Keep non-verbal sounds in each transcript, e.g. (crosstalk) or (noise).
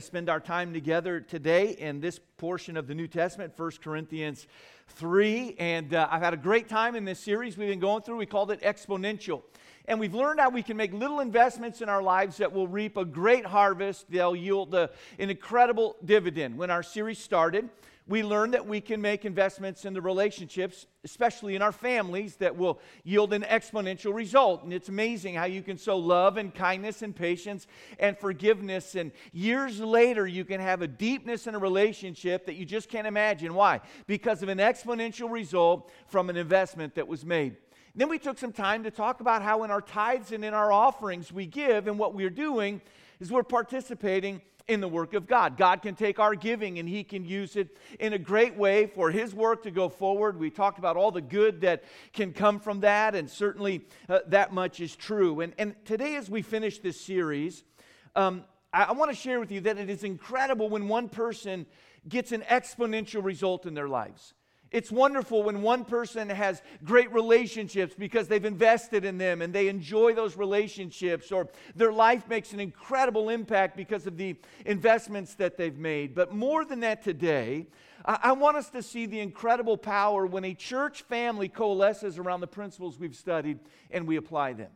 spend our time together today in this portion of the New Testament, 1 Corinthians 3. And uh, I've had a great time in this series we've been going through. We called it Exponential. And we've learned how we can make little investments in our lives that will reap a great harvest. They'll yield a, an incredible dividend. When our series started, we learn that we can make investments in the relationships, especially in our families, that will yield an exponential result. And it's amazing how you can sow love and kindness and patience and forgiveness. And years later, you can have a deepness in a relationship that you just can't imagine. Why? Because of an exponential result from an investment that was made. And then we took some time to talk about how in our tithes and in our offerings we give, and what we're doing is we're participating in the work of God. God can take our giving and He can use it in a great way for His work to go forward. We talked about all the good that can come from that, and certainly uh, that much is true. And, and today, as we finish this series, um, I, I want to share with you that it is incredible when one person gets an exponential result in their lives. It's wonderful when one person has great relationships because they've invested in them and they enjoy those relationships, or their life makes an incredible impact because of the investments that they've made. But more than that, today, I, want us to see the incredible power when a church family coalesces around the principles we've studied and we apply them.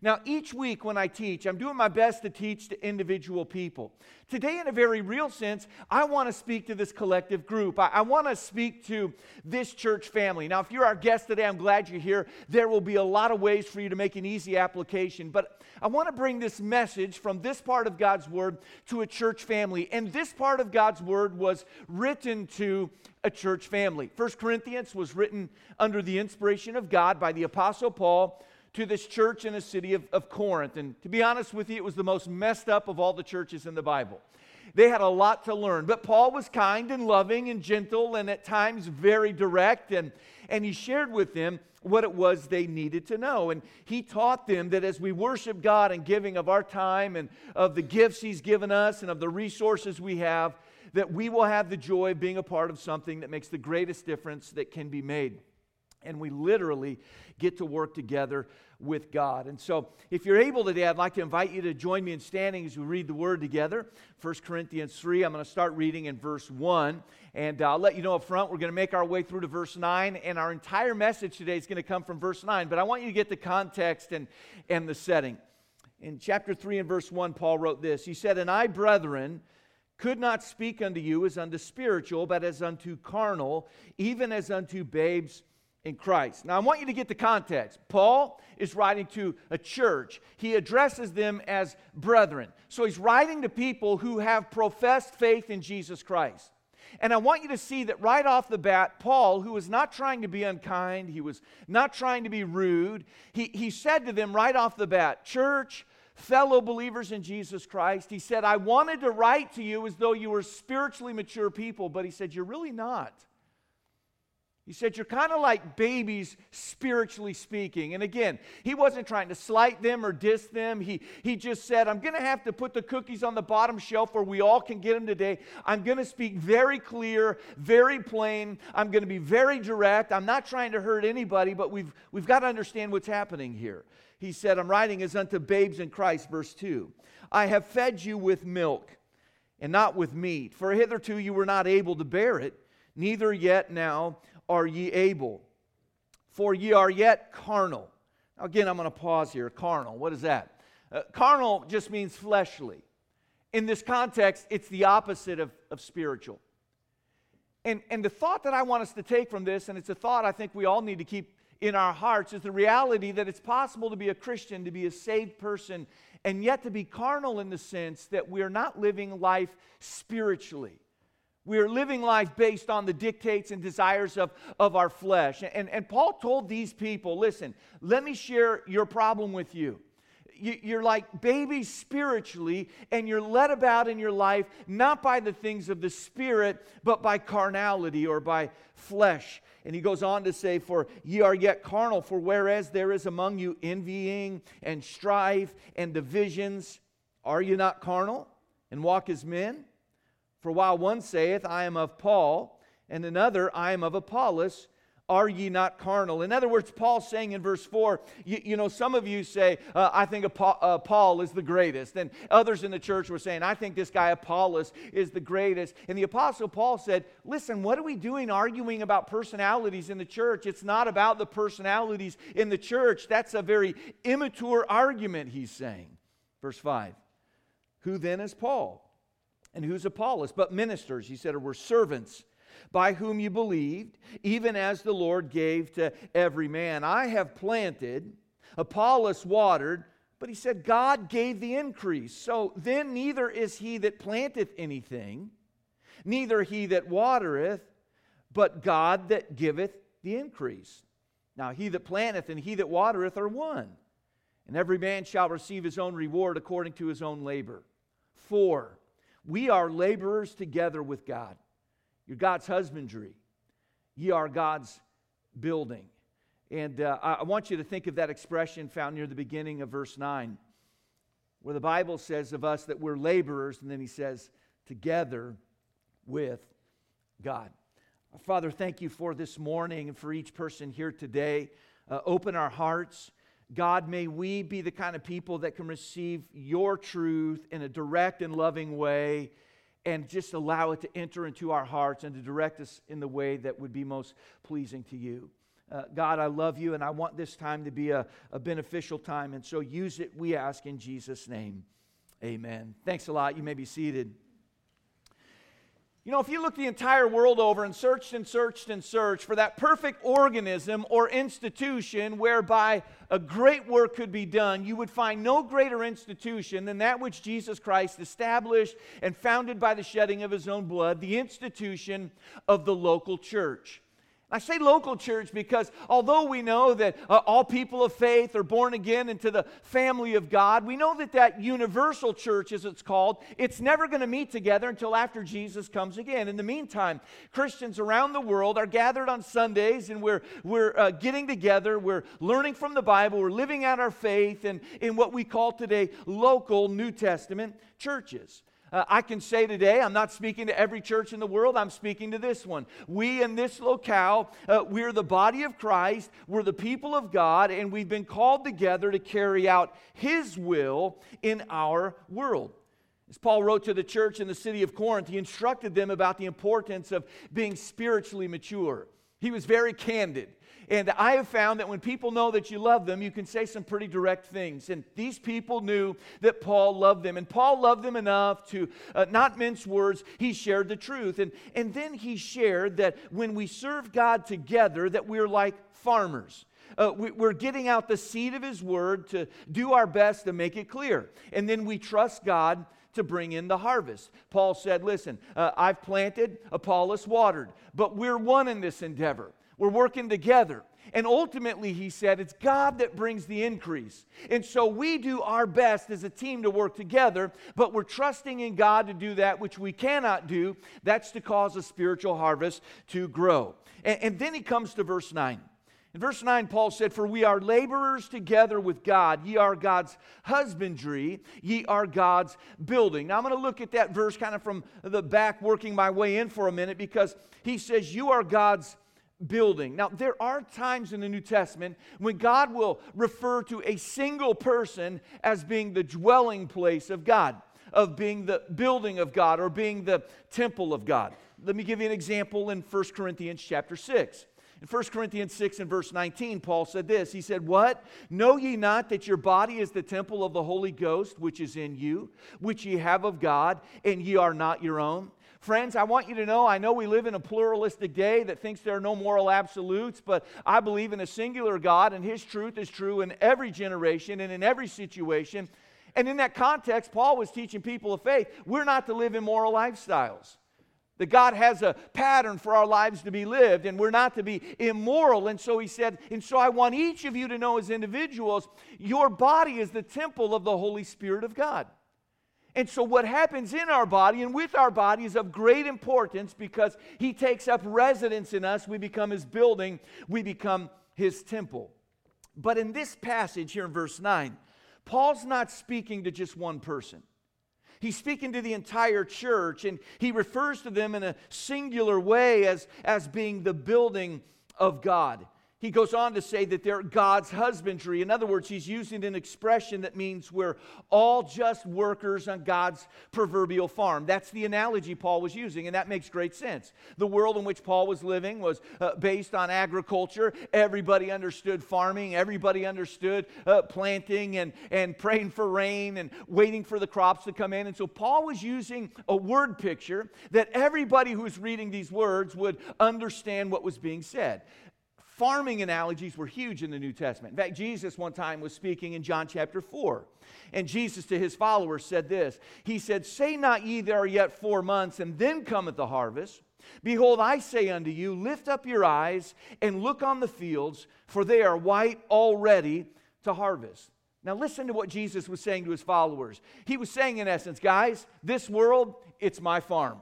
Now, each week when I teach, I'm doing my best to teach to individual people. Today, in a very real sense, I want to speak to this collective group. I, I want to speak to this church family. Now, if you're our guest today, I'm glad you're here. There will be a lot of ways for you to make an easy application, but I want to bring this message from this part of God's Word to a church family. And this part of God's Word was written to a church family. First Corinthians was written under the inspiration of God by the Apostle Paul to this church in the city of, of Corinth. And to be honest with you, it was the most messed up of all the churches in the Bible. They had a lot to learn. But Paul was kind and loving and gentle and at times very direct. And, and he shared with them what it was they needed to know. And he taught them that as we worship God and giving of our time and of the gifts he's given us and of the resources we have, that we will have the joy of being a part of something that makes the greatest difference that can be made and we literally get to work together with God. And so, if you're able today, I'd like to invite you to join me in standing as we read the word together. 1 Corinthians 3, I'm going to start reading in verse 1. And I'll let you know up front, we're going to make our way through to verse 9. And our entire message today is going to come from verse 9. But I want you to get the context and, and the setting. In chapter 3 and verse 1, Paul wrote this He said, And I, brethren, could not speak unto you as unto spiritual, but as unto carnal, even as unto babes in Christ. Now, I want you to get the context. Paul is writing to a church, he addresses them as brethren. So, he's writing to people who have professed faith in Jesus Christ. And I want you to see that right off the bat, Paul, who was not trying to be unkind, he was not trying to be rude, he, he said to them right off the bat, Church, fellow believers in Jesus Christ, he said, I wanted to write to you as though you were spiritually mature people, but he said, You're really not. He said, You're kind of like babies, spiritually speaking. And again, he wasn't trying to slight them or diss them. He, he just said, I'm going to have to put the cookies on the bottom shelf where we all can get them today. I'm going to speak very clear, very plain. I'm going to be very direct. I'm not trying to hurt anybody, but we've, we've got to understand what's happening here. He said, I'm writing as unto babes in Christ, verse 2. I have fed you with milk and not with meat, for hitherto you were not able to bear it, neither yet now are ye able? For ye are yet carnal. Now, again, I'm going to pause here. Carnal, what is that? Uh, carnal just means fleshly. In this context, it's the opposite of, of spiritual. And, and the thought that I want us to take from this, and it's a thought I think we all need to keep in our hearts, is the reality that it's possible to be a Christian, to be a saved person, and yet to be carnal in the sense that we're not living life spiritually. We are living life based on the dictates and desires of, of our flesh. And, and Paul told these people listen, let me share your problem with you. You're like babies spiritually, and you're led about in your life not by the things of the spirit, but by carnality or by flesh. And he goes on to say, For ye are yet carnal, for whereas there is among you envying and strife and divisions, are you not carnal and walk as men? For while one saith, I am of Paul, and another, I am of Apollos, are ye not carnal? In other words, Paul's saying in verse 4, you, you know, some of you say, uh, I think uh, Paul is the greatest. And others in the church were saying, I think this guy Apollos is the greatest. And the Apostle Paul said, Listen, what are we doing arguing about personalities in the church? It's not about the personalities in the church. That's a very immature argument, he's saying. Verse 5 Who then is Paul? And who's Apollos? But ministers, he said, were servants by whom you believed, even as the Lord gave to every man. I have planted, Apollos watered, but he said, God gave the increase. So then neither is he that planteth anything, neither he that watereth, but God that giveth the increase. Now he that planteth and he that watereth are one, and every man shall receive his own reward according to his own labor. For we are laborers together with God. You're God's husbandry. Ye are God's building. And uh, I want you to think of that expression found near the beginning of verse 9, where the Bible says of us that we're laborers, and then he says, together with God. Father, thank you for this morning and for each person here today. Uh, open our hearts. God, may we be the kind of people that can receive your truth in a direct and loving way and just allow it to enter into our hearts and to direct us in the way that would be most pleasing to you. Uh, God, I love you, and I want this time to be a, a beneficial time. And so use it, we ask, in Jesus' name. Amen. Thanks a lot. You may be seated. You know, if you look the entire world over and searched and searched and searched for that perfect organism or institution whereby a great work could be done, you would find no greater institution than that which Jesus Christ established and founded by the shedding of his own blood, the institution of the local church. I say local church because although we know that uh, all people of faith are born again into the family of God, we know that that universal church, as it's called, it's never going to meet together until after Jesus comes again. In the meantime, Christians around the world are gathered on Sundays and we're, we're uh, getting together, we're learning from the Bible, we're living out our faith in, in what we call today local New Testament churches. Uh, I can say today, I'm not speaking to every church in the world, I'm speaking to this one. We in this locale, uh, we're the body of Christ, we're the people of God, and we've been called together to carry out His will in our world. As Paul wrote to the church in the city of Corinth, he instructed them about the importance of being spiritually mature. He was very candid. And I have found that when people know that you love them, you can say some pretty direct things. And these people knew that Paul loved them. And Paul loved them enough to uh, not mince words. He shared the truth. And, and then he shared that when we serve God together, that we're like farmers. Uh, we, are getting out the seed of his word to do our best to make it clear. And then we trust God to bring in the harvest. Paul said, Listen, uh, I've planted, Apollos watered, but we're one in this endeavor. We're working together. And ultimately, he said, it's God that brings the increase. And so we do our best as a team to work together, but we're trusting in God to do that which we cannot do. That's to cause a spiritual harvest to grow. And, and then he comes to verse 9. In verse 9, Paul said, For we are laborers together with God. Ye are God's husbandry, ye are God's building. Now, I'm going to look at that verse kind of from the back, working my way in for a minute, because he says, You are God's building. Now, there are times in the New Testament when God will refer to a single person as being the dwelling place of God, of being the building of God, or being the temple of God. Let me give you an example in 1 Corinthians chapter 6. In 1 Corinthians 6 and verse 19, Paul said this. He said, What? Know ye not that your body is the temple of the Holy Ghost, which is in you, which ye have of God, and ye are not your own? Friends, I want you to know I know we live in a pluralistic day that thinks there are no moral absolutes, but I believe in a singular God, and His truth is true in every generation and in every situation. And in that context, Paul was teaching people of faith we're not to live immoral lifestyles. That God has a pattern for our lives to be lived, and we're not to be immoral. And so he said, and so I want each of you to know as individuals, your body is the temple of the Holy Spirit of God. And so, what happens in our body and with our body is of great importance because He takes up residence in us. We become His building, we become His temple. But in this passage here in verse 9, Paul's not speaking to just one person. He's speaking to the entire church, and he refers to them in a singular way as, as being the building of God. He goes on to say that they're God's husbandry. In other words, he's using an expression that means we're all just workers on God's proverbial farm. That's the analogy Paul was using, and that makes great sense. The world in which Paul was living was uh, based on agriculture. Everybody understood farming, everybody understood uh, planting and, and praying for rain and waiting for the crops to come in. And so Paul was using a word picture that everybody who's reading these words would understand what was being said farming analogies were huge in the New Testament. In fact, Jesus one time was speaking in John chapter 4. And Jesus to his followers said this He said, Say not ye there are yet four months, and then cometh the harvest. Behold, I say unto you, lift up your eyes and look on the fields, for they are white already to harvest. Now, listen to what Jesus was saying to his followers. He was saying, in essence, guys, this world, it's my farm.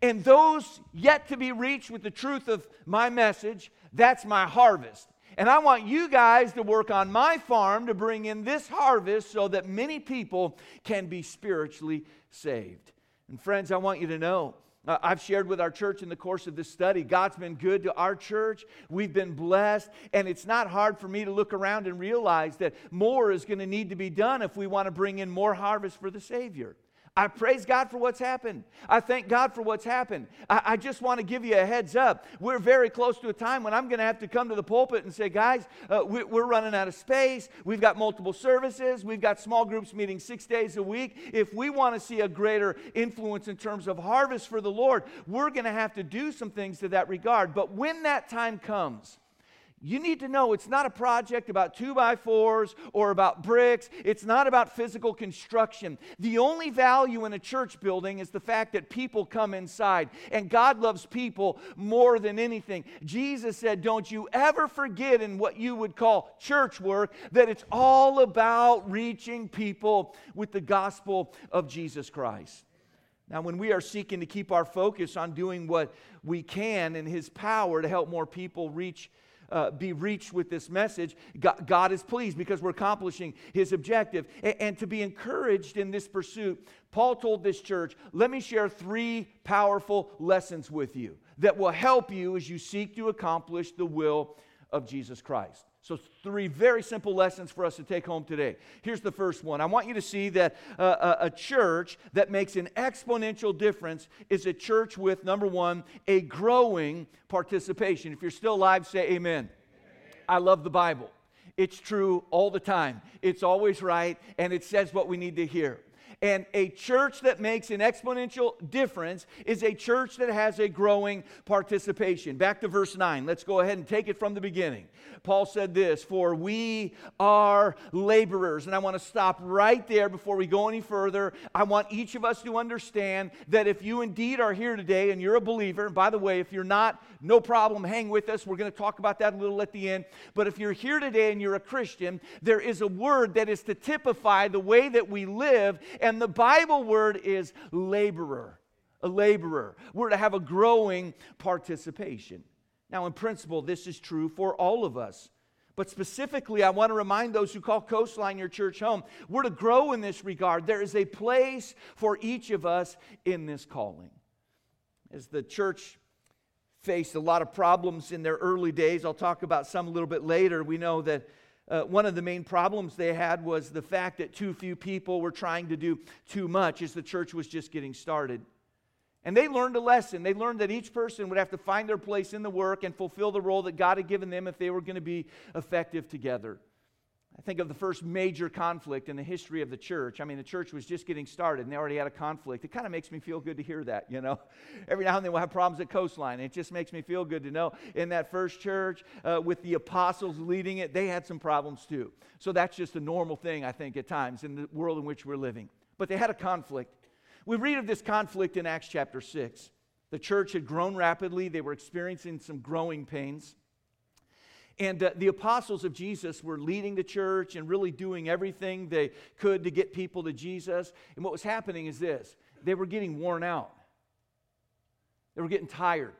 And those yet to be reached with the truth of my message, that's my harvest. And I want you guys to work on my farm to bring in this harvest so that many people can be spiritually saved. And friends, I want you to know uh, I've shared with our church in the course of this study. God's been good to our church. We've been blessed. And it's not hard for me to look around and realize that more is going to need to be done if we want to bring in more harvest for the Savior. I praise God for what's happened. I thank God for what's happened. I, I, just want to give you a heads up. We're very close to a time when I'm going to have to come to the pulpit and say, guys, uh, we, we're running out of space. We've got multiple services. We've got small groups meeting six days a week. If we want to see a greater influence in terms of harvest for the Lord, we're going to have to do some things to that regard. But when that time comes, you need to know it's not a project about two by fours or about bricks. It's not about physical construction. The only value in a church building is the fact that people come inside. And God loves people more than anything. Jesus said, Don't you ever forget in what you would call church work that it's all about reaching people with the gospel of Jesus Christ. Now, when we are seeking to keep our focus on doing what we can in His power to help more people reach uh, be reached with this message, God, God, is pleased because we're accomplishing his objective. And, and to be encouraged in this pursuit, Paul told this church, let me share three powerful lessons with you that will help you as you seek to accomplish the will of Jesus Christ. So, three very simple lessons for us to take home today. Here's the first one I want you to see that uh, a church that makes an exponential difference is a church with, number one, a growing participation. If you're still alive, say amen. amen. I love the Bible. It's true all the time, it's always right, and it says what we need to hear. And a church that makes an exponential difference is a church that has a growing participation. Back to verse 9. Let's go ahead and take it from the beginning. Paul said this For we are laborers. And I want to stop right there before we go any further. I want each of us to understand that if you indeed are here today and you're a believer, and by the way, if you're not, no problem, hang with us. We're going to talk about that a little at the end. But if you're here today and you're a Christian, there is a word that is to typify the way that we live and the Bible word is laborer, a laborer. We're to have a growing participation. Now, in principle, this is true for all of us. But specifically, I want to remind those who call Coastline your church home, we're to grow in this regard. There is a place for each of us in this calling. As the church faced a lot of problems in their early days, I'll talk about some a little bit later. We know that uh, one of the main problems they had was the fact that too few people were trying to do too much as the church was just getting started. And they learned a lesson. They learned that each person would have to find their place in the work and fulfill the role that God had given them if they were going to be effective together. I think of the first major conflict in the history of the church. I mean, the church was just getting started and they already had a conflict. It kind of makes me feel good to hear that, you know. (laughs) Every now and then we'll have problems at Coastline. It just makes me feel good to know in that first church uh, with the apostles leading it, they had some problems too. So that's just a normal thing, I think, at times in the world in which we're living. But they had a conflict. We read of this conflict in Acts chapter 6. The church had grown rapidly, they were experiencing some growing pains. And uh, the apostles of Jesus were leading the church and really doing everything they could to get people to Jesus. And what was happening is this they were getting worn out, they were getting tired.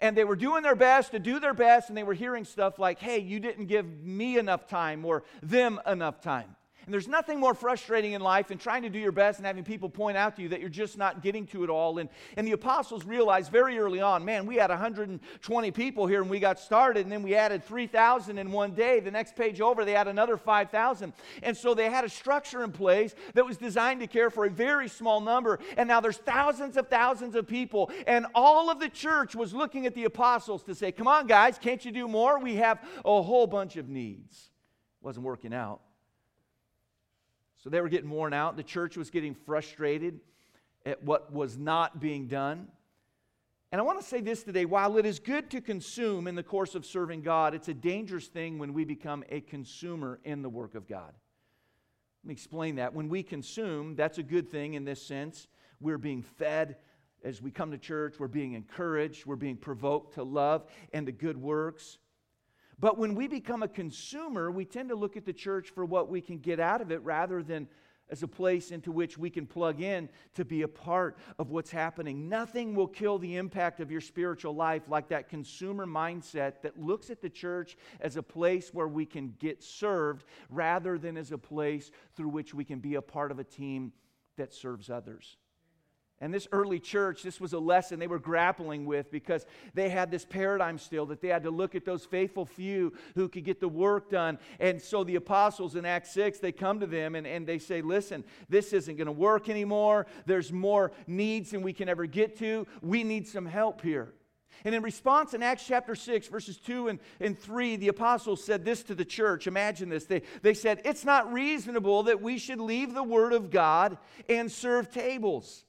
And they were doing their best to do their best, and they were hearing stuff like, hey, you didn't give me enough time or them enough time. And there's nothing more frustrating in life than trying to do your best and having people point out to you that you're just not getting to it all. And, and the apostles realized very early on man, we had 120 people here and we got started, and then we added 3,000 in one day. The next page over, they had another 5,000. And so they had a structure in place that was designed to care for a very small number. And now there's thousands of thousands of people. And all of the church was looking at the apostles to say, Come on, guys, can't you do more? We have a whole bunch of needs. It Wasn't working out. So they were getting worn out. The church was getting frustrated at what was not being done. And I want to say this today while it is good to consume in the course of serving God, it's a dangerous thing when we become a consumer in the work of God. Let me explain that. When we consume, that's a good thing in this sense. We're being fed as we come to church, we're being encouraged, we're being provoked to love and to good works. But when we become a consumer, we tend to look at the church for what we can get out of it rather than as a place into which we can plug in to be a part of what's happening. Nothing will kill the impact of your spiritual life like that consumer mindset that looks at the church as a place where we can get served rather than as a place through which we can be a part of a team that serves others. And this early church, this was a lesson they were grappling with because they had this paradigm still that they had to look at those faithful few who could get the work done. And so the apostles in Acts 6, they come to them and, and they say, Listen, this isn't going to work anymore. There's more needs than we can ever get to. We need some help here. And in response, in Acts chapter 6, verses 2 and, and 3, the apostles said this to the church. Imagine this. They, they said, It's not reasonable that we should leave the word of God and serve tables.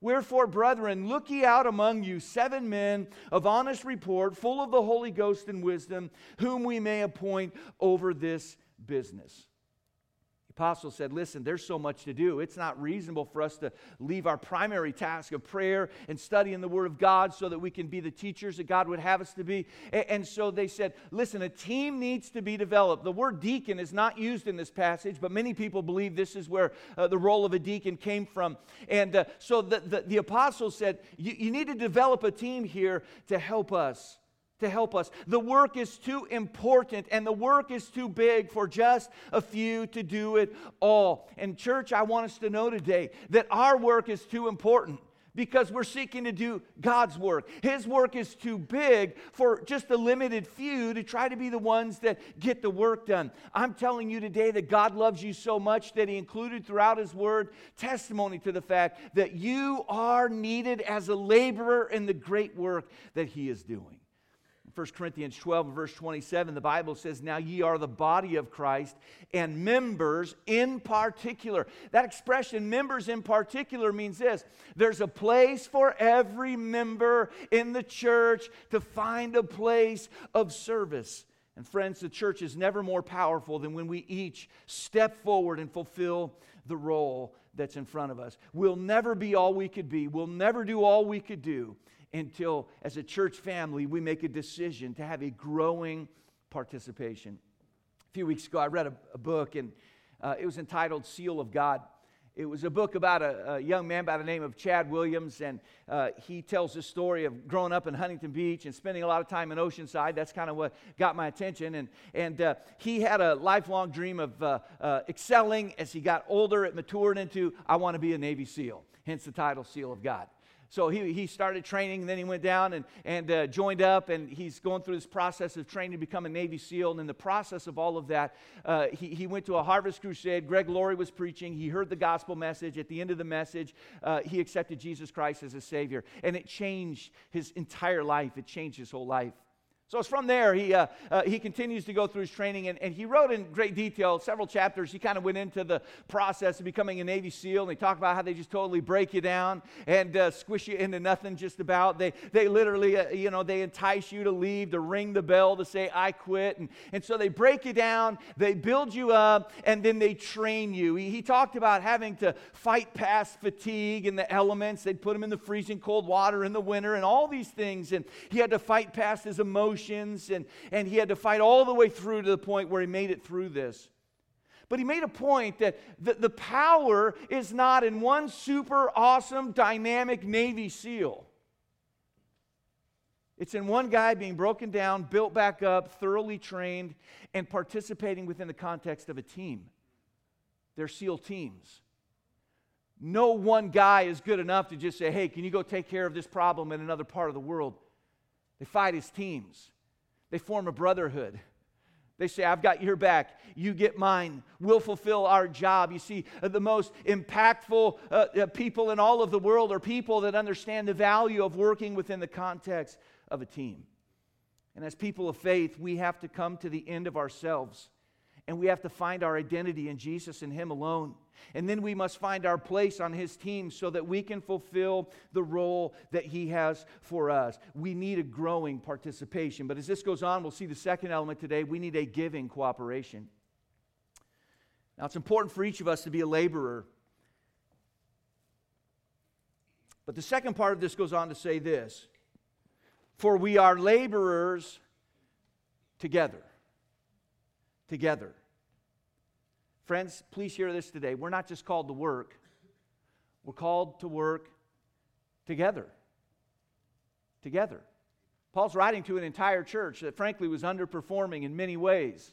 Wherefore, brethren, look ye out among you seven men of honest report, full of the Holy Ghost and wisdom, whom we may appoint over this business apostle said, Listen, there's so much to do. It's not reasonable for us to leave our primary task of prayer and studying the Word of God so that we can be the teachers that God would have us to be. And so they said, Listen, a team needs to be developed. The word deacon is not used in this passage, but many people believe this is where uh, the role of a deacon came from. And uh, so the, the, the apostle said, You need to develop a team here to help us to help us. The work is too important and the work is too big for just a few to do it all. And, church, I want us to know today that our work is too important because we're seeking to do God's work. His work is too big for just a limited few to try to be the ones that get the work done. I'm telling you today that God loves you so much that He included throughout His Word testimony to the fact that you are needed as a laborer in the great work that He is doing. 1 Corinthians 12 verse 27, the Bible says, Now ye are the body of Christ and members in particular. That expression, members in particular, means this there's a place for every member in the church to find a place of service. And friends, the church is never more powerful than when we each step forward and fulfill the role that's in front of us. We'll never be all we could be, we'll never do all we could do until, as a church family, we make a decision to have a growing participation. A few weeks ago, I read a, a book, and uh, it was entitled Seal of God. It was a book about a, a, young man by the name of Chad Williams, and uh, he tells the story of growing up in Huntington Beach and spending a lot of time in Oceanside. That's kind of what got my attention. And, and uh, he had a lifelong dream of uh, uh excelling as he got older. It matured into, I want to be a Navy SEAL, hence the title Seal of God. So he, he started training, and then he went down and, and uh, joined up, and he's going through this process of training to become a Navy SEAL. And in the process of all of that, uh, he, he went to a harvest crusade. Greg Laurie was preaching. He heard the gospel message. At the end of the message, uh, he accepted Jesus Christ as a Savior. And it changed his entire life, it changed his whole life. So it's from there he, uh, uh, he continues to go through his training, and, and he wrote in great detail several chapters. He kind of went into the process of becoming a Navy SEAL, and he talked about how they just totally break you down and uh, squish you into nothing just about. They, they literally, uh, you know, they entice you to leave, to ring the bell, to say, I quit. And, and so they break you down, they build you up, and then they train you. He, he talked about having to fight past fatigue and the elements. They'd put him in the freezing cold water in the winter and all these things, and he had to fight past his emotions emotions, and, and he had to fight all the way through to the point where he made it through this. But he made a point that the, the power is not in one super awesome, dynamic Navy SEAL. It's in one guy being broken down, built back up, thoroughly trained, and participating within the context of a team. they're SEAL teams. No one guy is good enough to just say, hey, can you go take care of this problem in another part of the world? They fight as teams, they form a brotherhood. They say, I've got your back. You get mine. We'll fulfill our job. You see, uh, the most impactful uh, uh, people in all of the world are people that understand the value of working within the context of a team. And as people of faith, we have to come to the end of ourselves and we have to find our identity in Jesus and Him alone. And then we must find our place on His team so that we can fulfill the role that He has for us. We need a growing participation. But as this goes on, we'll see the second element today. We need a giving cooperation. Now, it's important for each of us to be a laborer. But the second part of this goes on to say this For we are laborers together. Together. Friends, please hear this today. We're not just called to work, we're called to work together. Together. Paul's writing to an entire church that, frankly, was underperforming in many ways.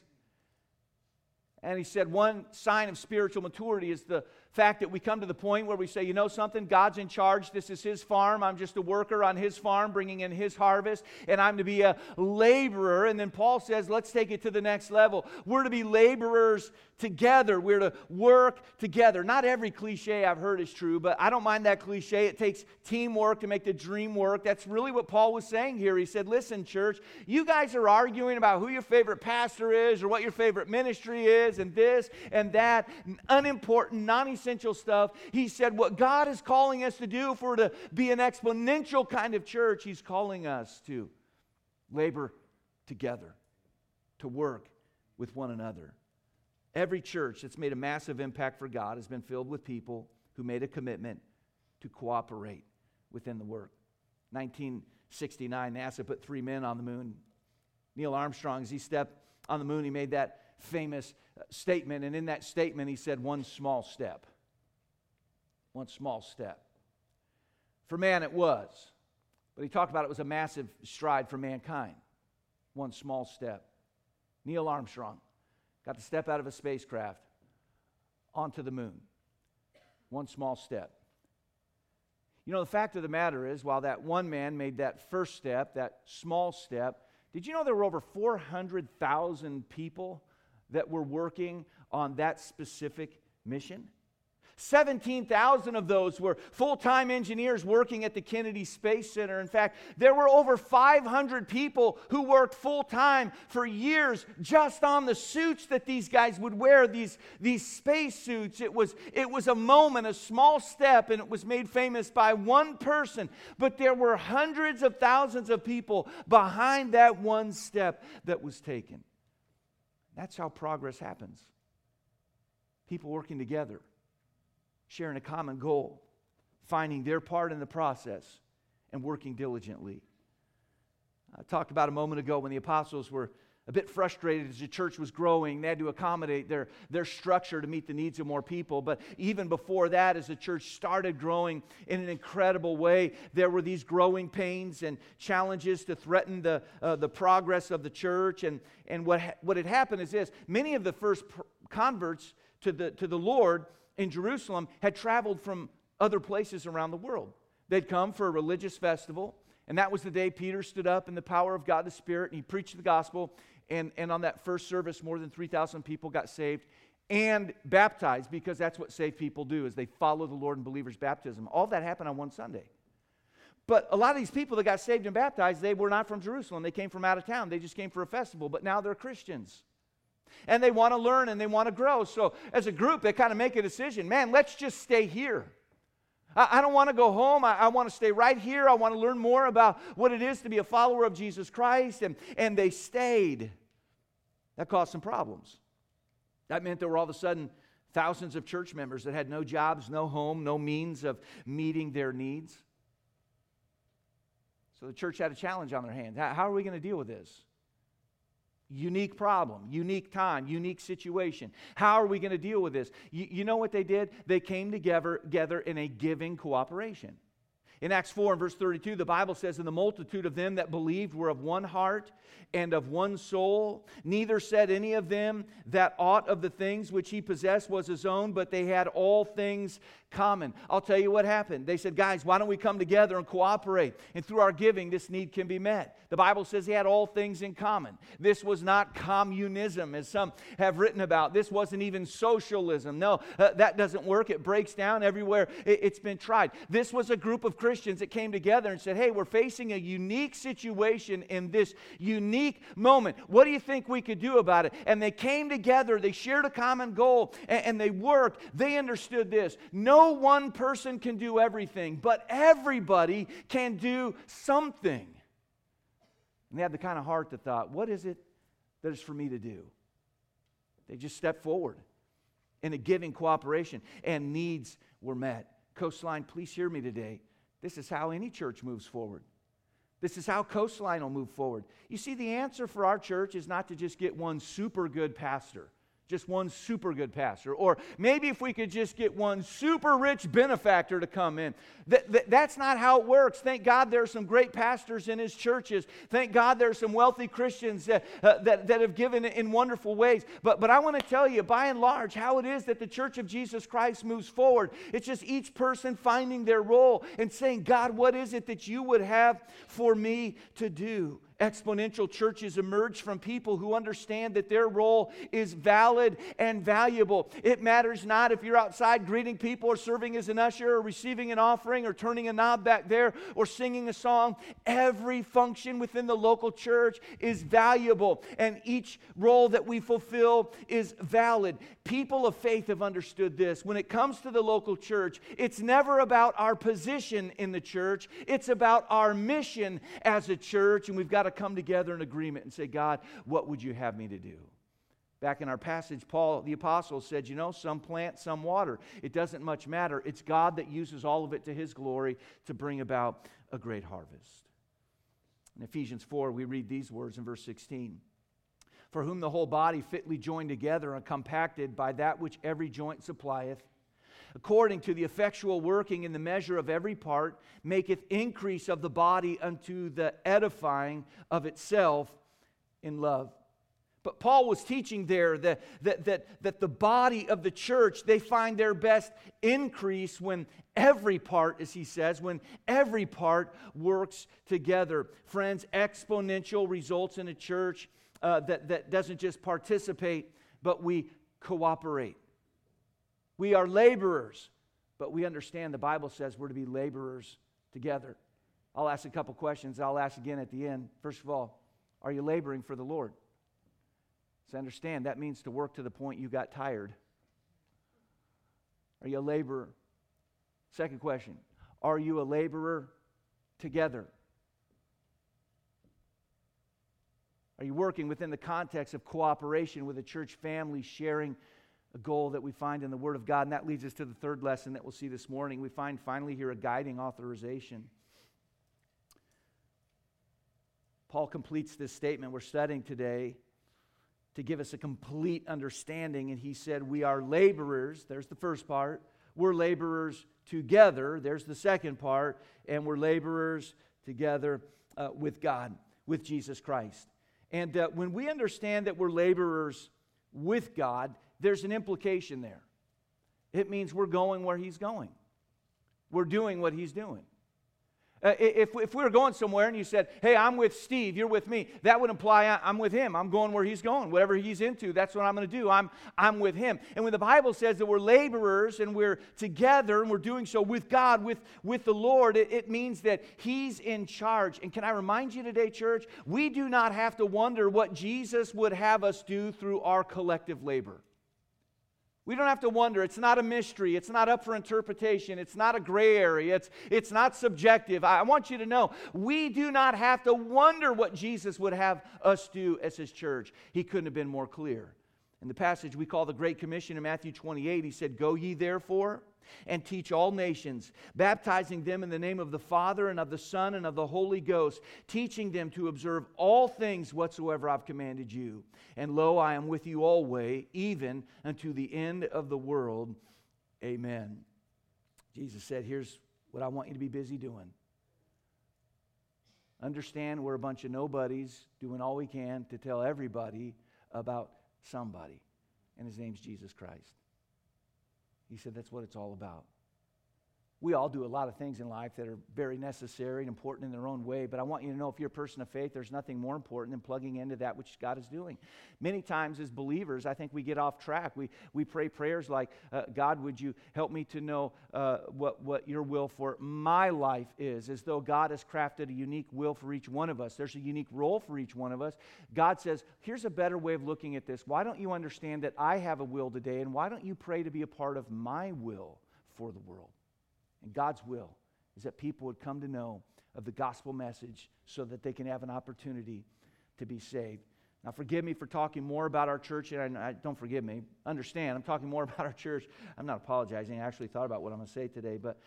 And he said, one sign of spiritual maturity is the fact that we come to the point where we say, you know something, God's in charge. This is His farm. I'm just a worker on His farm, bringing in His harvest, and I'm to be a laborer. And then Paul says, let's take it to the next level. We're to be laborers together. We're to work together. Not every cliche I've heard is true, but I don't mind that cliche. It takes teamwork to make the dream work. That's really what Paul was saying here. He said, listen, church, you guys are arguing about who your favorite pastor is or what your favorite ministry is, and this and that, unimportant, non essential stuff. He said, What God is calling us to do for to be an exponential kind of church, He's calling us to labor together, to work with one another. Every church that's made a massive impact for God has been filled with people who made a commitment to cooperate within the work. 1969, NASA put three men on the moon. Neil Armstrong, as he stepped on the moon, he made that famous statement, and in that statement, he said, One small step one small step. For man, it was. But he talked about it was a massive stride for mankind. One small step. Neil Armstrong got to step out of a spacecraft onto the moon. One small step. You know, the fact of the matter is, while that one man made that first step, that small step, did you know there were over 400,000 people that were working on that specific mission? 17,000 of those were full time engineers working at the Kennedy Space Center. In fact, there were over 500 people who worked full time for years just on the suits that these guys would wear, these, these space suits. It was, it was a moment, a small step, and it was made famous by one person. But there were hundreds of thousands of people behind that one step that was taken. That's how progress happens. People working together sharing a common goal, finding their part in the process, and working diligently. I talked about a moment ago when the apostles were a bit frustrated as the church was growing. They had to accommodate their, their structure to meet the needs of more people. But even before that, as the church started growing in an incredible way, there were these growing pains and challenges to threaten the, uh, the progress of the church. And, and what, ha- what had happened is this many of the first pr- converts to the, to the Lord in Jerusalem had traveled from other places around the world. They'd come for a religious festival, and that was the day Peter stood up in the power of God the Spirit and he preached the gospel. And, and on that first service, more than 3,000 people got saved and baptized because that's what saved people do is they follow the Lord in believers' baptism. All that happened on one Sunday. But a lot of these people that got saved and baptized, they were not from Jerusalem. They came from out of town. They just came for a festival, but now they're Christians and they want to learn and they want to grow. So, as a group, they kind of make a decision man, let's just stay here. I, I don't want to go home. I, I want to stay right here. I want to learn more about what it is to be a follower of Jesus Christ. And, and they stayed. That caused some problems. That meant there were all of a sudden thousands of church members that had no jobs, no home, no means of meeting their needs. So the church had a challenge on their hands. How, how are we going to deal with this? Unique problem, unique time, unique situation. How are we going to deal with this? You, you, know what they did? They came together, together in a giving cooperation. In Acts 4 and verse 32, the Bible says, And the multitude of them that believed were of one heart and of one soul. Neither said any of them that aught of the things which he possessed was his own, but they had all things common. I'll tell you what happened. They said, Guys, why don't we come together and cooperate? And through our giving, this need can be met. The Bible says he had all things in common. This was not communism, as some have written about. This wasn't even socialism. No, uh, that doesn't work. It breaks down everywhere it, it's been tried. This was a group of Christians that came together and said, Hey, we're facing a unique situation in this unique moment. What do you think we could do about it? And they came together, they shared a common goal, and, and they worked. They understood this. No one person can do everything, but everybody can do something. And they had the kind of heart that thought, What is it that is for me to do? They just stepped forward in a giving cooperation, and needs were met. Coastline, please hear me today. This is how any church moves forward. This is how Coastline will move forward. You see, the answer for our church is not to just get one super good pastor just one super good pastor. Or maybe if we could just get one super rich benefactor to come in. That, that, that's not how it works. Thank God there are some great pastors in his churches. Thank God there are some wealthy Christians that, uh, that, that have given in wonderful ways. But, but I want to tell you, by and large, how it is that the church of Jesus Christ moves forward. It's just each person finding their role and saying, God, what is it that you would have for me to do? Exponential churches emerge from people who understand that their role is valid and valuable. It matters not if you're outside greeting people or serving as an usher or receiving an offering or turning a knob back there or singing a song. Every function within the local church is valuable, and each role that we fulfill is valid. People of faith have understood this. When it comes to the local church, it's never about our position in the church, it's about our mission as a church, and we've got to come together in agreement and say, God, what would you have me to do? Back in our passage, Paul the Apostle said, You know, some plant, some water. It doesn't much matter. It's God that uses all of it to his glory to bring about a great harvest. In Ephesians 4, we read these words in verse 16 For whom the whole body fitly joined together and compacted by that which every joint supplieth according to the effectual working in the measure of every part, maketh increase of the body unto the edifying of itself in love. But Paul was teaching there that, that, that, that the body of the church, they find their best increase when every part, as he says, when every part works together. Friends, exponential results in a church uh, that, that doesn't just participate, but we cooperate. We are laborers, but we understand the Bible says we're to be laborers together. I'll ask a couple questions. I'll ask again at the end. First of all, are you laboring for the Lord? So understand that means to work to the point you got tired. Are you a laborer? Second question, are you a laborer together? Are you working within the context of cooperation with a church family, sharing a goal that we find in the Word of God. And that leads us to the third lesson that we'll see this morning. We find finally here a guiding authorization. Paul completes this statement we're studying today to give us a complete understanding. And he said, We are laborers. There's the first part. We're laborers together. There's the second part. And we're laborers together uh, with God, with Jesus Christ. And uh, when we understand that we're laborers with God, there's an implication there. It means we're going where He's going, we're doing what He's doing. Uh, if, if we were going somewhere and you said, Hey, I'm with Steve, you're with me, that would imply I'm with him. I'm going where he's going. Whatever he's into, that's what I'm going to do. I'm, I'm with him. And when the Bible says that we're laborers and we're together and we're doing so with God, with, with the Lord, it, it means that he's in charge. And can I remind you today, church, we do not have to wonder what Jesus would have us do through our collective labor. We don't have to wonder. It's not a mystery. It's not up for interpretation. It's not a gray area. It's, it's not subjective. I want you to know we do not have to wonder what Jesus would have us do as his church. He couldn't have been more clear. In the passage we call the Great Commission in Matthew 28, he said, Go ye therefore and teach all nations, baptizing them in the name of the Father and of the Son and of the Holy Ghost, teaching them to observe all things whatsoever I've commanded you. And lo, I am with you always, even unto the end of the world. Amen. Jesus said, Here's what I want you to be busy doing. Understand we're a bunch of nobodies doing all we can to tell everybody about somebody, and his name's Jesus Christ. He said that's what it's all about. We all do a lot of things in life that are very necessary and important in their own way, but I want you to know if you're a person of faith, there's nothing more important than plugging into that which God is doing. Many times, as believers, I think we get off track. We, we pray prayers like, uh, God, would you help me to know uh, what, what your will for my life is, as though God has crafted a unique will for each one of us. There's a unique role for each one of us. God says, here's a better way of looking at this. Why don't you understand that I have a will today, and why don't you pray to be a part of my will for the world? And God's will is that people would come to know of the gospel message so that they can have an opportunity to be saved. Now, forgive me for talking more about our church, and I, I, don't forgive me. Understand, I'm talking more (laughs) about our church. I'm not apologizing. I actually thought about what I'm going to say today, but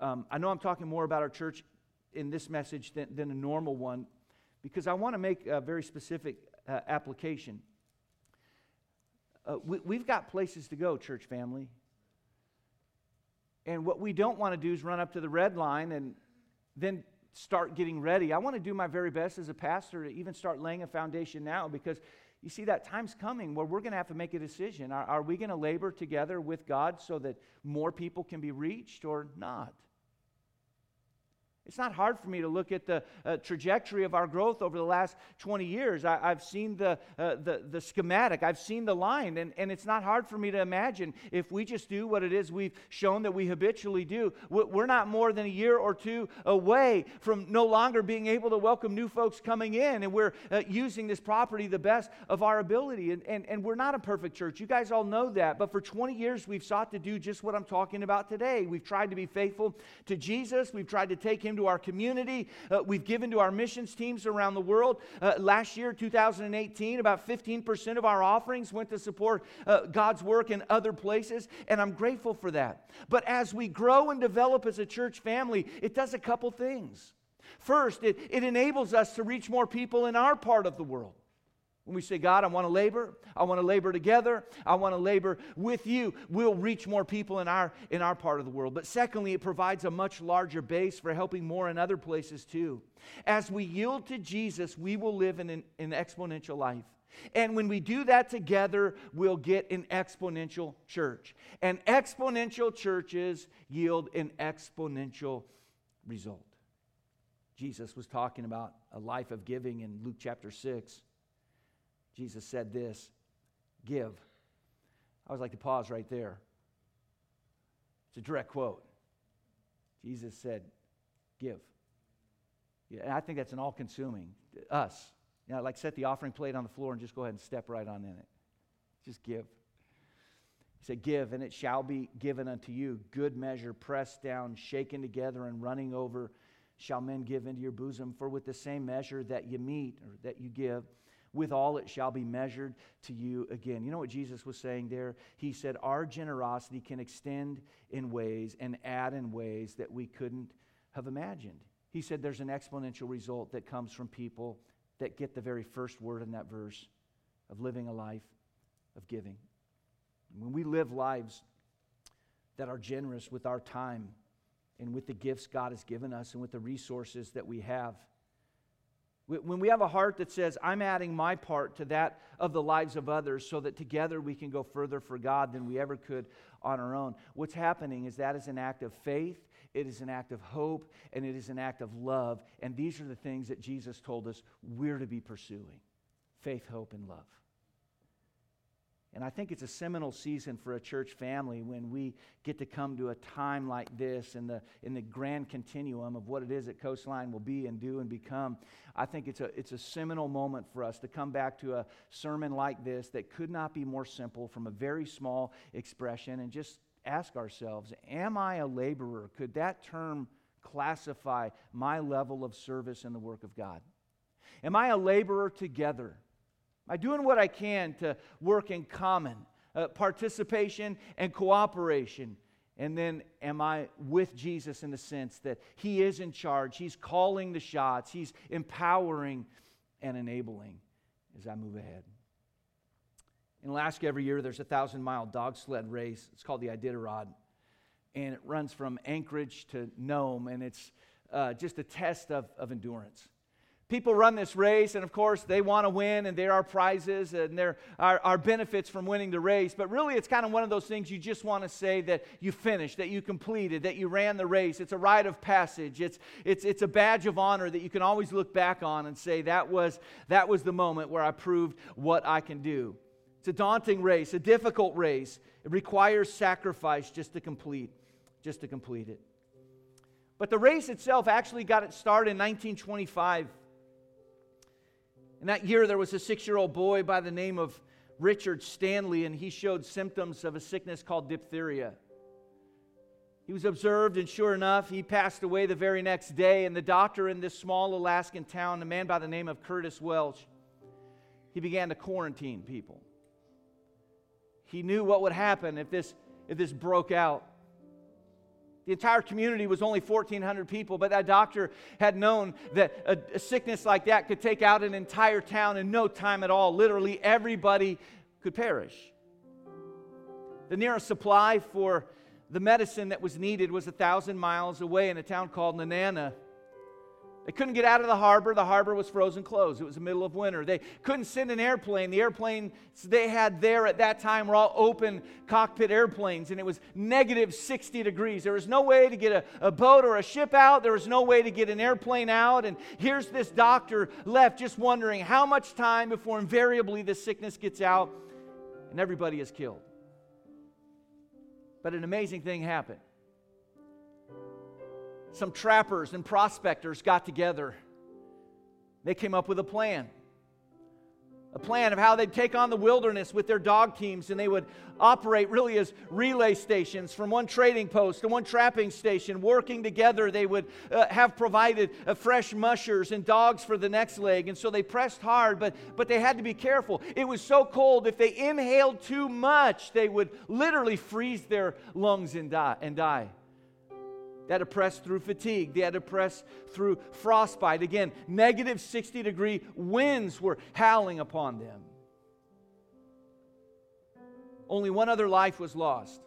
um, I know I'm talking more about our church in this message than, than a normal one because I want to make a very specific uh, application. Uh, we, have got places to go, church family. And what we don't want to do is run up to the red line and then start getting ready. I want to do my very best as a pastor to even start laying a foundation now because you see, that time's coming where we're going to have to make a decision. Are, are we going to labor together with God so that more people can be reached or not? It's not hard for me to look at the uh, trajectory of our growth over the last 20 years. I, have seen the, uh, the, the, schematic, I've seen the line, and, and it's not hard for me to imagine if we just do what it is we've shown that we habitually do. We're not more than a year or two away from no longer being able to welcome new folks coming in, and we're uh, using this property the best of our ability. And, and, and we're not a perfect church. You guys all know that. But for 20 years, we've sought to do just what I'm talking about today. We've tried to be faithful to Jesus, we've tried to take him to our community. Uh, we've given to our missions teams around the world. Uh, last year, 2018, about 15% of our offerings went to support uh, God's work in other places, and I'm grateful for that. But as we grow and develop as a church family, it does a couple things. First, it, it enables us to reach more people in our part of the world. When we say, God, I want to labor, I want to labor together, I want to labor with you, we'll reach more people in our, in our part of the world. But secondly, it provides a much larger base for helping more in other places too. As we yield to Jesus, we will live in an, an exponential life. And when we do that together, we'll get an exponential church. And exponential churches yield an exponential result. Jesus was talking about a life of giving in Luke chapter 6. Jesus said this give. I always like to pause right there. It's a direct quote. Jesus said, give. Yeah, and I think that's an all consuming, us. You know, like set the offering plate on the floor and just go ahead and step right on in it. Just give. He said, Give, and it shall be given unto you. Good measure, pressed down, shaken together, and running over, shall men give into your bosom. For with the same measure that you mete, or that you give, withal it shall be measured to you again. You know what Jesus was saying there? He said, Our generosity can extend in ways and add in ways that we couldn't have imagined. He said there's an exponential result that comes from people that get the very first word in that verse of living a life of giving. When we live lives that are generous with our time and with the gifts God has given us and with the resources that we have, when we have a heart that says, I'm adding my part to that of the lives of others so that together we can go further for God than we ever could on our own, what's happening is that is an act of faith, it is an act of hope, and it is an act of love. And these are the things that Jesus told us we're to be pursuing faith, hope, and love. And I think it's a seminal season for a church family when we get to come to a time like this in the, in the grand continuum of what it is that Coastline will be and do and become. I think it's a, it's a seminal moment for us to come back to a sermon like this that could not be more simple from a very small expression and just ask ourselves Am I a laborer? Could that term classify my level of service in the work of God? Am I a laborer together? Am I doing what I can to work in common, uh, participation and cooperation? And then am I with Jesus in the sense that He is in charge? He's calling the shots, He's empowering and enabling as I move ahead. In Alaska, every year there's a thousand mile dog sled race. It's called the Iditarod. and it runs from Anchorage to Nome, and it's uh, just a test of, of endurance. People run this race, and of course, they want to win, and there are prizes and there are, are benefits from winning the race. But really, it's kind of one of those things you just want to say that you finished, that you completed, that you ran the race. It's a rite of passage, it's, it's, it's a badge of honor that you can always look back on and say, that was, that was the moment where I proved what I can do. It's a daunting race, a difficult race. It requires sacrifice just to complete, just to complete it. But the race itself actually got its start in 1925 in that year, there was a six year old boy by the name of Richard Stanley, and he showed symptoms of a sickness called diphtheria. He was observed, and sure enough, he passed away the very next day. And the doctor in this small Alaskan town, a man by the name of Curtis Welch, he began to quarantine people. He knew what would happen if this, if this broke out. The entire community was only 1,400 people, but that doctor had known that a, a, sickness like that could take out an entire town in no time at all. Literally, everybody could perish. The nearest supply for the medicine that was needed was a thousand miles away in a town called Nenana. They couldn't get out of the harbor. The harbor was frozen closed. It was the middle of winter. They couldn't send an airplane. The airplanes they had there at that time were all open cockpit airplanes, and it was negative 60 degrees. There was no way to get a, a boat or a ship out. There was no way to get an airplane out. And here's this doctor left just wondering how much time before invariably this sickness gets out and everybody is killed. But an amazing thing happened some trappers and prospectors got together. They came up with a plan. A plan of how they'd take on the wilderness with their dog teams, and they would operate really as relay stations from one trading post to one trapping station. Working together, they would uh, have provided uh, fresh mushers and dogs for the next leg. And so they pressed hard, but, but they had to be careful. It was so cold, if they inhaled too much, they would literally freeze their lungs and die. And die. They had to press through fatigue. They had to press through frostbite. Again, negative 60 degree winds were howling upon them. Only one other life was lost.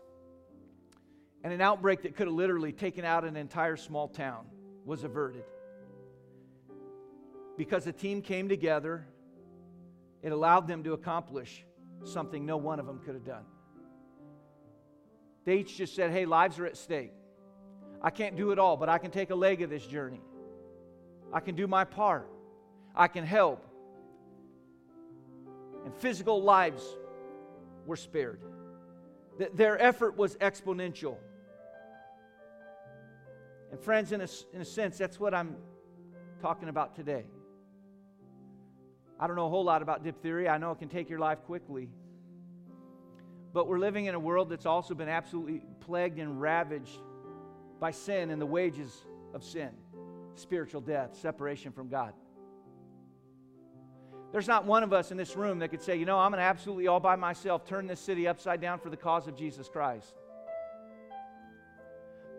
And an outbreak that could have literally taken out an entire small town was averted. Because a team came together, it allowed them to accomplish something no one of them could have done. They each just said, hey, lives are at stake. I can't do it all, but I can take a leg of this journey. I can do my part. I can help. And physical lives were spared. Their effort was exponential. And, friends, in a, in a sense, that's what I'm talking about today. I don't know a whole lot about diphtheria. I know it can take your life quickly. But we're living in a world that's also been absolutely plagued and ravaged by sin and the wages of sin spiritual death, separation from God. There's not one of us in this room that could say, you know, I'm going to absolutely all by myself turn this city upside down for the cause of Jesus Christ.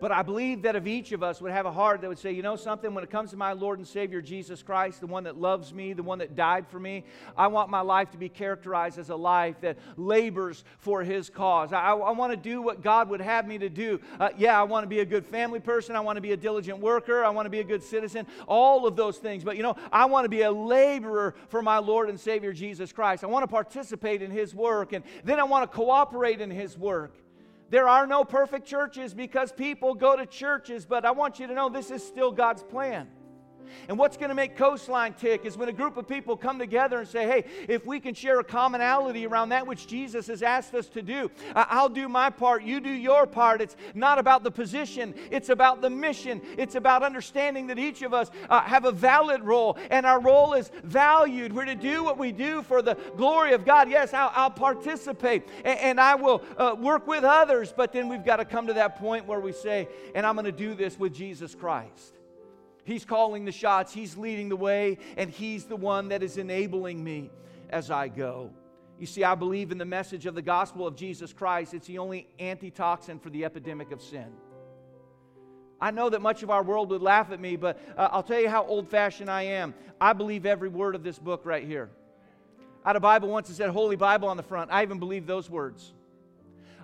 But I believe that if each of us would have a heart that would say, you know something, when it comes to my Lord and Savior Jesus Christ, the one that loves me, the one that died for me, I want my life to be characterized as a life that labors for His cause. I, I want to do what God would have me to do. Uh, yeah, I want to be a good family person. I want to be a diligent worker. I want to be a good citizen. All of those things. But you know, I want to be a laborer for my Lord and Savior Jesus Christ. I want to participate in His work, and then I want to cooperate in His work. There are no perfect churches because people go to churches, but I want you to know this is still God's plan. And what's going to make Coastline tick is when a group of people come together and say, hey, if we can share a commonality around that which Jesus has asked us to do, I'll do my part, you do your part. It's not about the position, it's about the mission. It's about understanding that each of us uh, have a valid role and our role is valued. We're to do what we do for the glory of God. Yes, I'll, I'll participate and, and, I will uh, work with others, but then we've got to come to that point where we say, and I'm going to do this with Jesus Christ. He's calling the shots, He's leading the way, and He's the one that is enabling me as I go. You see, I believe in the message of the gospel of Jesus Christ. It's the only antitoxin for the epidemic of sin. I know that much of our world would laugh at me, but uh, I'll tell you how old fashioned I am. I believe every word of this book right here. I had a Bible once that said Holy Bible on the front. I even believe those words.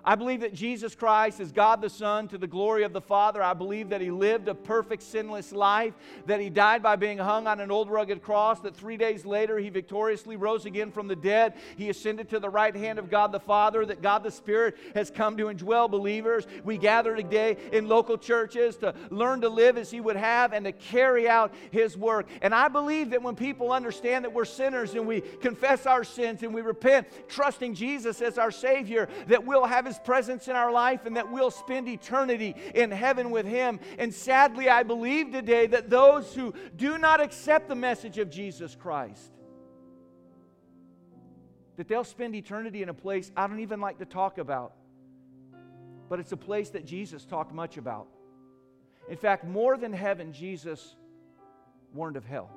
I believe that Jesus Christ is God the Son to the glory of the Father. I believe that He lived a perfect, sinless life, that He died by being hung on an old rugged cross, that three days later He victoriously rose again from the dead. He ascended to the right hand of God the Father, that God the Spirit has come to indwell believers. We gather today in local churches to learn to live as He would have and to carry out His work. And I believe that when people understand that we're sinners and we confess our sins and we repent, trusting Jesus as our Savior, that we'll have His presence in our life and that we'll spend eternity in heaven with Him. And sadly, I believe today that those who do not accept the message of Jesus Christ, that they'll spend eternity in a place I don't even like to talk about, but it's a place that Jesus talked much about. In fact, more than heaven, Jesus warned of hell.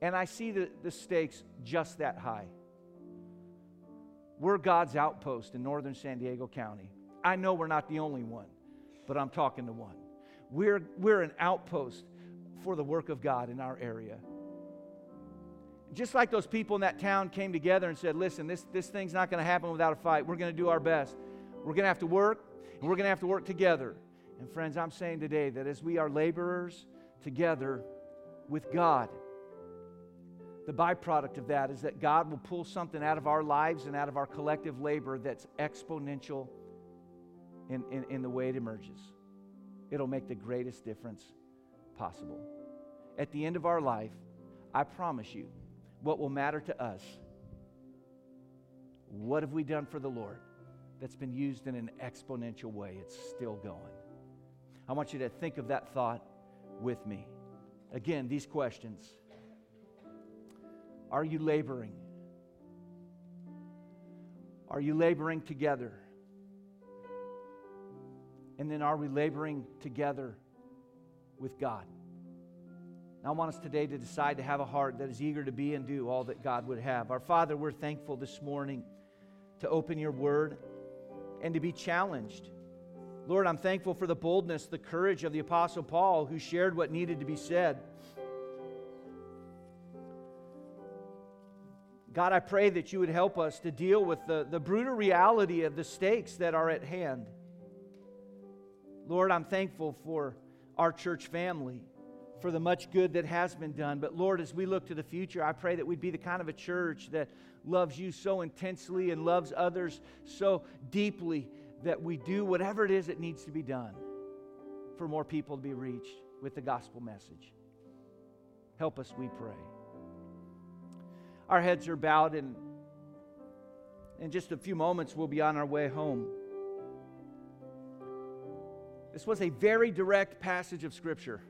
And I see the, the stakes just that high. We're God's outpost in northern San Diego County. I know we're not the only one, but I'm talking to one. We're, we're an outpost for the work of God in our area. Just like those people in that town came together and said, listen, this, this thing's not going to happen without a fight. We're going to do our best. We're going to have to work, and we're going to have to work together. And friends, I'm saying today that as we are laborers together with God, the byproduct of that is that God will pull something out of our lives and out of our collective labor that's exponential in, in, in the way it emerges. It'll make the greatest difference possible. At the end of our life, I promise you, what will matter to us, what have we done for the Lord that's been used in an exponential way? It's still going. I want you to think of that thought with me. Again, these questions. Are you laboring? Are you laboring together? And then are we laboring together with God? I want us today to decide to have a heart that is eager to be and do all that God would have. Our Father, we're thankful this morning to open your word and to be challenged. Lord, I'm thankful for the boldness, the courage of the Apostle Paul who shared what needed to be said. God, I pray that you would help us to deal with the, the brutal reality of the stakes that are at hand. Lord, I'm thankful for our church family, for the much good that has been done. But Lord, as we look to the future, I pray that we'd be the kind of a church that loves you so intensely and loves others so deeply that we do whatever it is that needs to be done for more people to be reached with the gospel message. Help us, we pray. Our heads are bowed, and in just a few moments, we'll be on our way home. This was a very direct passage of Scripture.